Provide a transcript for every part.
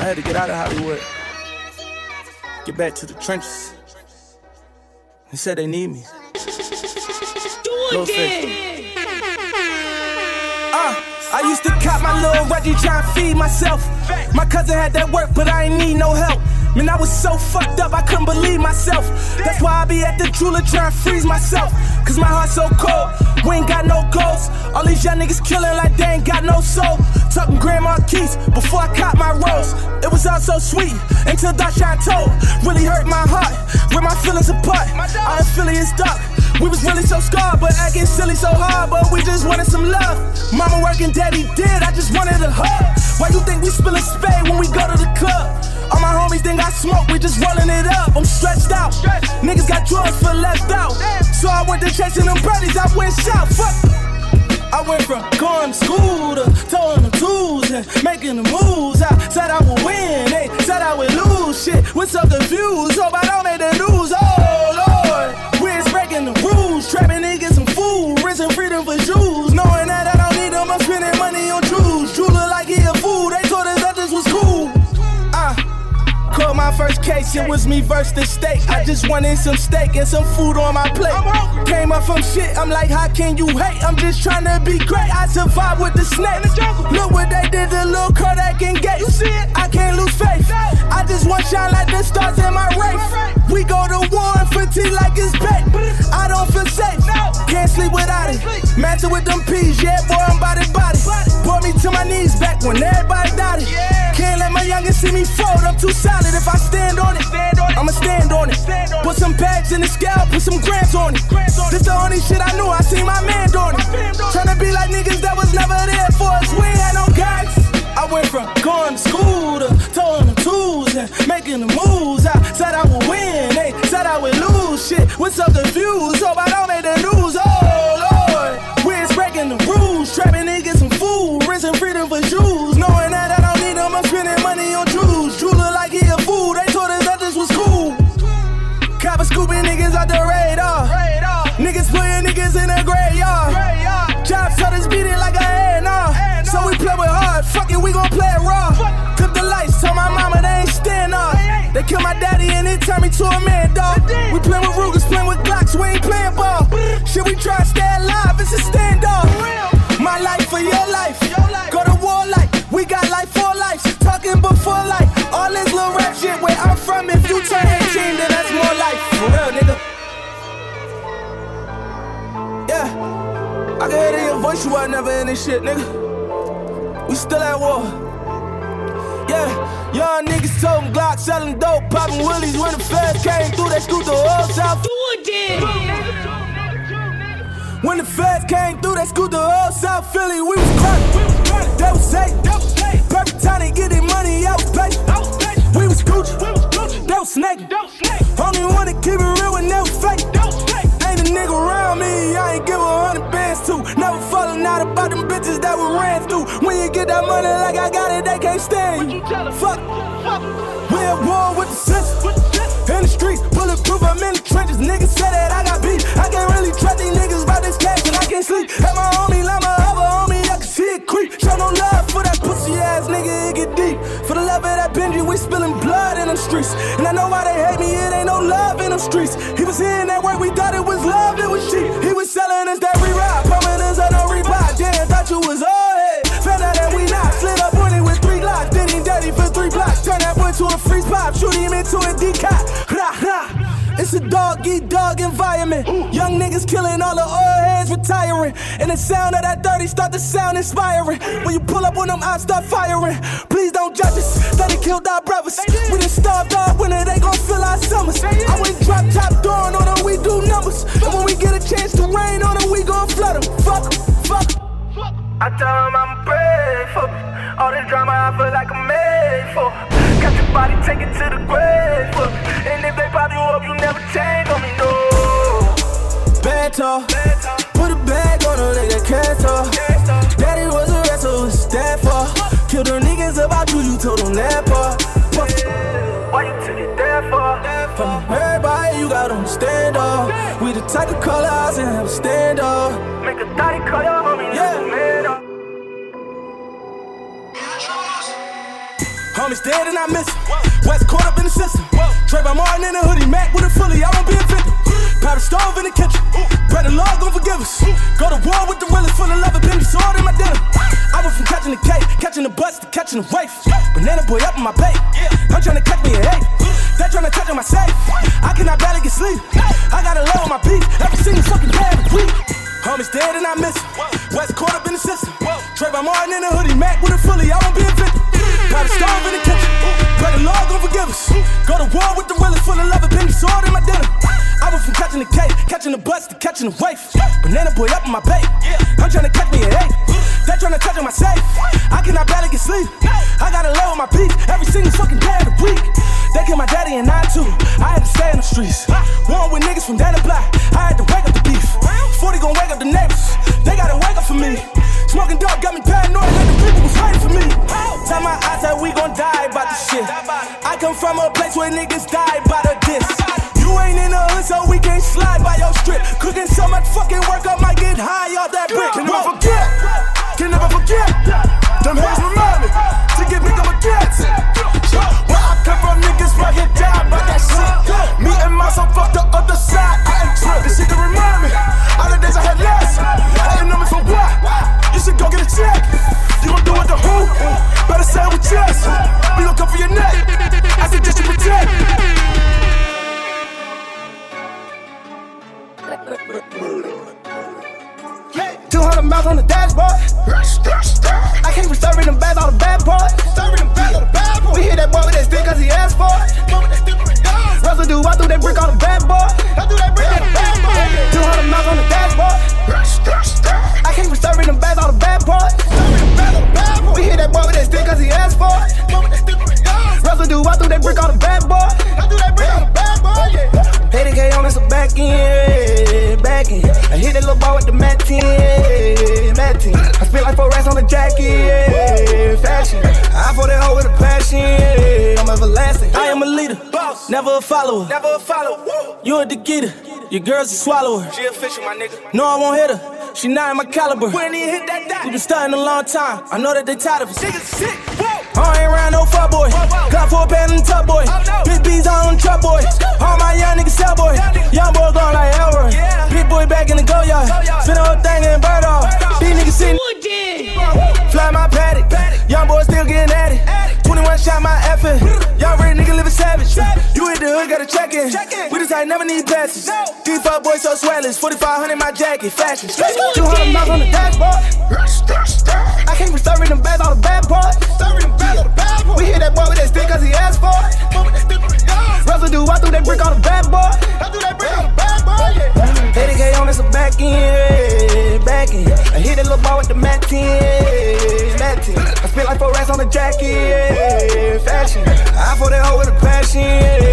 I had to get out of Hollywood, get back to the trenches. They said they need me. Do it Uh, I used to cop my little Reggie trying to feed myself. My cousin had that work, but I ain't need no help. Man, I was so fucked up, I couldn't believe myself. That's why I be at the jeweler trying to freeze myself. Cause my heart's so cold, we ain't got no ghosts. All these young niggas killing like they ain't got no soul. Talking grandma keys before I caught my rose. It was all so sweet until Dashawn told. Really hurt my heart, rip my feelings apart. Our affiliates dark. We was really so scarred, but acting silly so hard. But we just wanted some love. Mama working, daddy did. I just wanted a hug. Why you think we spillin' spade when we go to the club? All my homies think I smoke, we just rolling it up. I'm stretched out. Niggas got drugs for left out. So I went to chasing them birdies, I went south. Fuck. I went from going to school to towing the tools and making the moves. I said I would win, they said I would lose. Shit, was so confused. Hope I don't make the news. Oh Lord, we're breaking the rules, trapping niggas some food, risking freedom for it was me versus the state. I just wanted some steak and some food on my plate. Came up from shit, I'm like, how can you hate? I'm just trying to be great. I survived with the snakes. Look what they did to Lil Kodak and Gates. You see it? I can't lose faith. I just want shine like the stars in my race. We go to war and fatigue like it's bait. I don't feel safe, can't sleep without it. Matching with them peas, yeah, boy, I'm body body. Brought me to my knees back when everybody doubted. Can't let my youngest see me fold, I'm too solid. If I stand on it, I'ma stand on it. Put some bags in the scale, put some grants on it. This the only shit I knew, I seen my man doing it. Tryna be like niggas that was never there for us, we ain't had no guys. I went from going to school to towing the tools and making the moves. I said I would win, they said I would lose. Shit, was so confused, hope I don't make the news. Oh to a man, dog. We playin' with Rugers, playin' with Glocks, we ain't playin' ball. Shit, we try to stay alive, it's a standoff. My life for your life. Go to war like we got life for life. She's talking before life. All this little rap shit where I'm from. If you turn 18, then that's more life. For real, nigga. Yeah. I can hear it in your voice, you are never in this shit, nigga. We still at war. Yeah, young niggas toting Glock, selling dope, popping willies when the feds came through. They scooped the whole south. Do it When the feds came through, they scooped the whole South Philly. We was crowded. They was safe. Perfect time to get their money. I was paid. We was Gucci. They was snaking. Only one to keep it real when they was fake. Ain't a nigga around me. I You get that money like I got it, they can't stand you. Fuck. We at war with the system. In the streets, bulletproof, I'm in the trenches. Niggas say that I got beat. I can't really trust these niggas about this cash, and I can't sleep. At my homie, like my other homie, I can see it creep. Show no love for that pussy ass nigga, it get deep. For the love of that Benji, we spilling blood in them streets. And I know why they hate me, it ain't no love in them streets. He was hearing that word, we thought it Into a decot. Rah, rah. It's a dog eat dog environment. Young niggas killing all the old heads retiring. And the sound of that dirty start to sound inspiring. When you pull up on them, I start firing. Please don't judge us. That they killed our brothers. We done starved our winter, they gon' fill our summers. I went drop top doing on them, we do numbers. And when we get a chance to rain on them, we gon' flood them. Fuck 'em, fuck 'em. I tell him I'm pray for. All this drama I feel like I'm made for. Got your body take it to the grave for. And if they pop you up, you never change on me, no. Bad talk. Put a bag on her like that cat. Daddy was a wrestler, what's that for? Killed them niggas about you, you told them that Homie's dead and I miss him. West caught up in the system. Trayvon Martin in a hoodie, Mac with a fully, I won't be a victim. Powder stove in the kitchen. Pray the Lord gon' forgive us. Go to war with the realest, full of love and penny sword in my dinner. I went from catching the cake, catching the bus to catching the waif. Banana boy up in my bait. I'm trying to catch me an eight. They're trying to touch on my safe. I cannot barely get sleep. I got a low on my beat. Every single fucking day of the week. Homie's dead and I miss him. West caught up in the system. Trayvon Martin in a hoodie, Mac with a fully, I won't be a victim. Got a stove in the kitchen. Pray the Lord gon' forgive us. Go to war with the realest, full of love and penny sword in my dinner. I went from catching the cake, catching the bus to catching the waif. Banana boy up in my bait. I'm trying to catch me an eight. They're trying to touch on my safe. I cannot barely get sleep. I gotta low on my peak every single fucking day of the week. They killed my daddy and I too. I had to stay in the streets. One with niggas from down the block. I had to wake up the beef. 40 gon' wake up the neighbors. They gotta wake up for me. Smoking dope got me paranoid that the people was waiting for me. Tell my eyes that we gon' die about this shit. I come from a place where niggas die by the diss. You ain't in the hood, so we can't slide by your strip. Cooking so much fucking work, I might get high off that brick. Can never forget, can never forget. Them hoes remind me to give me them kids. Where I come from, niggas right here die by that shit. Me and myself fucked the other side. I ain't trip. This shit to remind me. All the days I had less. Hating on me for what? You should go get a check. You gon' do it to who? I threw that brick on the bad boy. Two hundred miles on the dashboard. I can't be serving them bags all the bad boys. We hit that boy with that stick cause he asked for it. Residue, I threw that brick on the bad boy. 80k on this a bad boy? Yeah. Pay the gay on us back end, back end. I hit that little ball with the mat 10, mat 10. I spit like four racks on the jacket, fashion. I for that hoe with a passion, I'm everlasting. I am a leader, never a follower. Never a follow. You a Degeter, your girl's a swallower. She official, my nigga. No, I won't hit her. She not in my caliber. We ain't even hit that dot. We been starting a long time. I know that they tired of us. Niggas sick. Whoa. I ain't around no fuck boy. whoa. Clap for a pen and top boy. Oh, no. Big B's on the truck boy. All my young niggas sell boy. Young niggas. Young boy going like Elroy. Yeah. Big boy back in the go yard. Go yard. Spin the whole thing in bird off. Bird off. These niggas sitting. Wooded. Fly my paddock. Paddock. Young boy still getting at it. At it. 21 shot my effort. Young red nigga living savage. Gotta check in. Check in. We just ain't never need passes. No. These fuck boys so swellers. 4500 my jacket. Fashion. 200 miles on the dashboard. I can't be serving them bags all the bad boys. We hit that boy with that stick cause he asked for it. Residue, I threw that brick on the bad boy. 80k on this a back end, back end. I hit that little ball with the mat 10, mat 10. I spit like four racks on the jacket, fashion. I for that hoe with a passion, I'm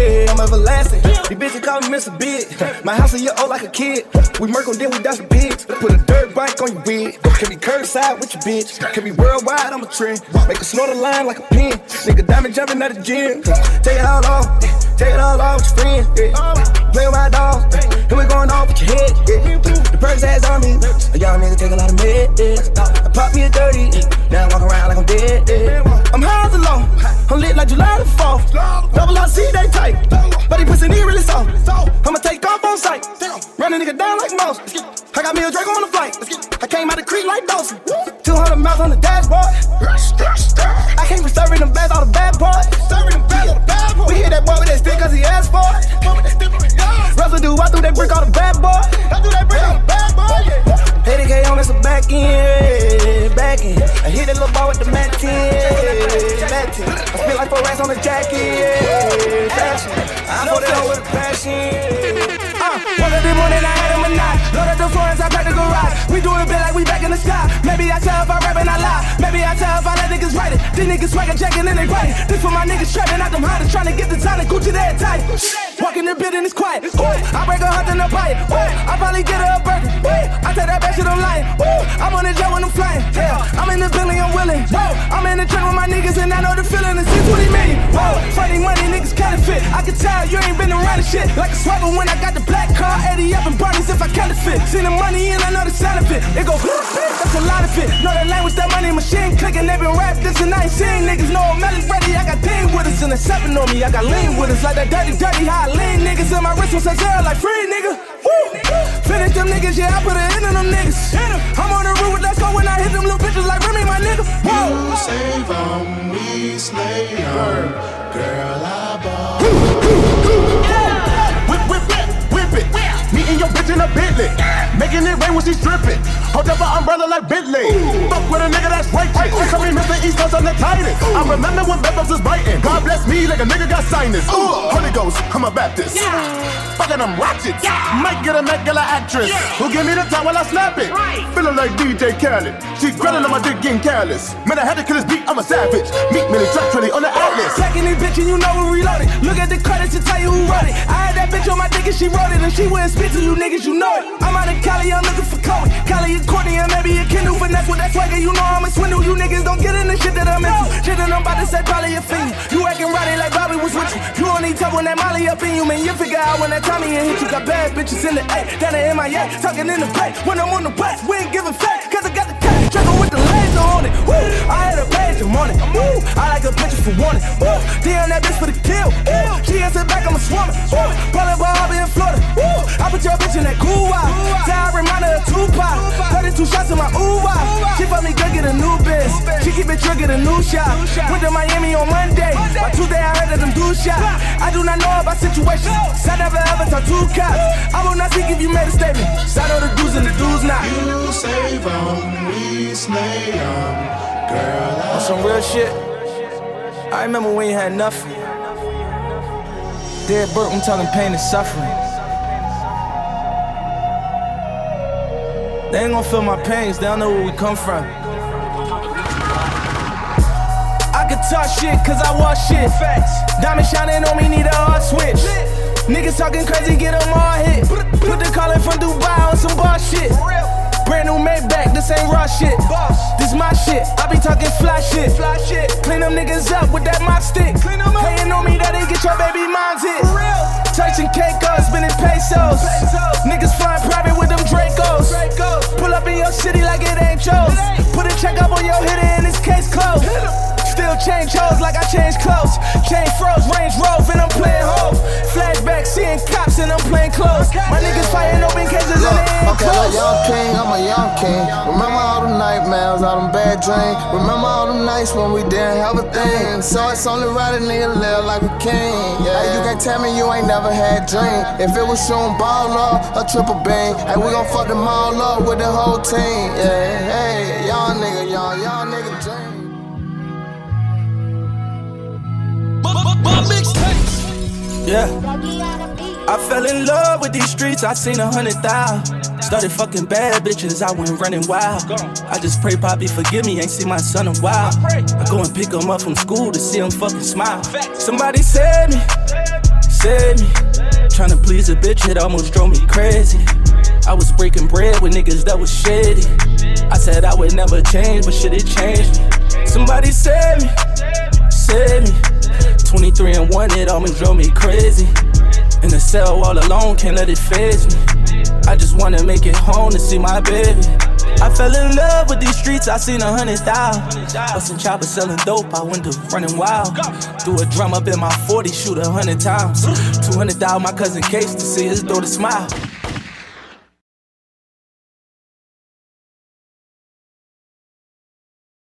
everlasting. These bitches call me Mr. Big. My house a year old like a kid. We murk on then we dash the pigs. Put a dirt bike on your wig. Can be curbside with your bitch. Can be worldwide, I'm a trend. Make a snort a line like a pin. Nigga diamond jumping at the gym. Take it all off. Take it all off with your friends. Yeah. Play with my dogs. Here we going off with your head. Yeah. The purse has on me. A young nigga take a lot of meds. I pop me a 30. Eh. Now I walk around like I'm dead. Yeah. I'm high as a low. I'm lit like July the 4th. Double RC, they tight. But he pussy knee really soft. I'ma take off on sight. Run a nigga down like most. I got me a Draco on the flight. I came out the creek like Dawson. 200 miles on the dashboard. I came from serving them bags all the bad boys. We hit that boy with that stick cause he asked for it. Residue, I threw that brick on the bad boy. On the jacket, fashion. I put it on with a passion. We do it big like we back in the sky. Maybe I tell if I rap and I lie. Maybe I tell if I let niggas write it. These niggas swagger jacking and they write it. This for my niggas trapping out them hunters, trying to get the time to Gucci that tight. Walking the building it's quiet. Ooh, I break a hunt in a bite. Ooh, I probably get her a burger. Ooh, I tell that bad shit I'm lying. Ooh, I'm on the jet when I'm flying. Yeah, I'm in the building, I'm willing. Whoa, I'm in the truck with my niggas and I know the feeling. It's 620 million. Whoa, funny money, niggas counterfeit. I can tell you ain't been around the shit. Like a swagger when I got the black car, Eddie up and Barney's if I counterfeit. Seen the money and I know the sound of it. It go, that's a lot of it. Know that language, that money machine clicking. They been rap this and I ain't seen niggas. Know Melly's ready. I got team with us and a seven on me. I got lean with us like that dirty, dirty high lean niggas. And my wrist was zero like free nigga. Woo! Finish them niggas, yeah, I put a hit on them niggas. I'm on the roof with let's go when I hit them little bitches like Remy, my nigga. Whoa! You save them, we slay them. Girl, I ball. Your bitch in a Bentley. Making it rain when she's dripping. Hold up an umbrella like Bentley. Fuck with a nigga that's East Coast, I'm the tightest. I remember when Bebos was biting. God bless me like a nigga got sinus. Uh. Holy Ghost, I'm a Baptist. Fucking them ratchets. Might get a Met Gala actress. Who give me the time while I slap it. Feeling like DJ Khaled. She grilling on my dick getting careless. Man, I had to kill this beat, I'm a savage. Meet Millie Truck Trilly on the Atlas. Second this bitch and you know we reloaded. Look at the credits to tell you who wrote it. I had that bitch on my dick and she wrote it. And she wouldn't spit to you niggas, you know it. I'm you know I'm a swindle. You niggas don't get in the shit that I'm into. Shit that I'm about to say probably a fiend. You acting rowdy like Bobby was with you. You only tell when that Molly up in you, man. You figure out when that Tommy hit you. Got bad bitches in the A, down in my MIA, talking in the bay. When I'm on the west, we ain't giving fat, cause I got the cash. Trigger with the laser on it. Woo! I had a page of money. Woo! I like a picture for warning. Woo! D on that bitch for the kill. Woo! She answered back, I'm a swimmer. Woo! She keep it trigger, get a new shot. Went to Miami on Monday. By Tuesday, I heard of them do shot. I do not know about situations. I never ever talk to cops. I will not speak if you made a statement. Side of the dudes and the dudes not. You save them, we slay them. Girl, I On some real shit. I remember when you had nothing. Dead Burke, I'm talking pain and suffering. They ain't gonna feel my pains, they don't know where we come from. Talk shit cause I walk shit. Facts. Diamond shining on me, need a hard switch. Niggas talking crazy, get them all hit. Put the calling from Dubai on some boss shit. Brand new Maybach, this ain't raw shit. This my shit, I be talking fly shit. Fly shit. Clean them niggas up with that mop stick. Clean them up. Hating on me that they get your baby moms hit. Touching Caicos, spinning pesos. Niggas change hoes like I change clothes. Chain froze, range rove, and I'm playing hoes. Flashback, seeing cops and I'm playing clothes. My niggas fighting open cases and Look, they ain't okay, close. young king, I'm a young king. Remember all them nightmares, all them bad dreams. Remember all them nights when we didn't have a thing. So it's only right a nigga live like a king. Yeah, hey, you can't tell me you ain't never had dream. If it was shooting ball up, a triple beam. Hey, we gon' fuck them all up with the whole team. Yeah, hey, young nigga, young, young nigga dream. Yeah. I fell in love with these streets, I seen a hundred thousand. Started fucking bad bitches, I went running wild. I just pray Poppy forgive me, ain't seen my son in a while. I go and pick him up from school to see him fucking smile. Somebody save me, save me. Tryna please a bitch, it almost drove me crazy. I was breaking bread with niggas that was shady. I said I would never change, but shit, it changed me. Somebody save me, save me. 23 and 1, it almost drove me crazy. In the cell all alone, can't let it phase me. I just wanna make it home to see my baby. I fell in love with these streets, I seen a hundred thousand. Bustin' choppers selling dope, I went to running wild. Threw a drum up in my 40, shoot a hundred times. 200 thousand, my cousin Case to see his daughter smile.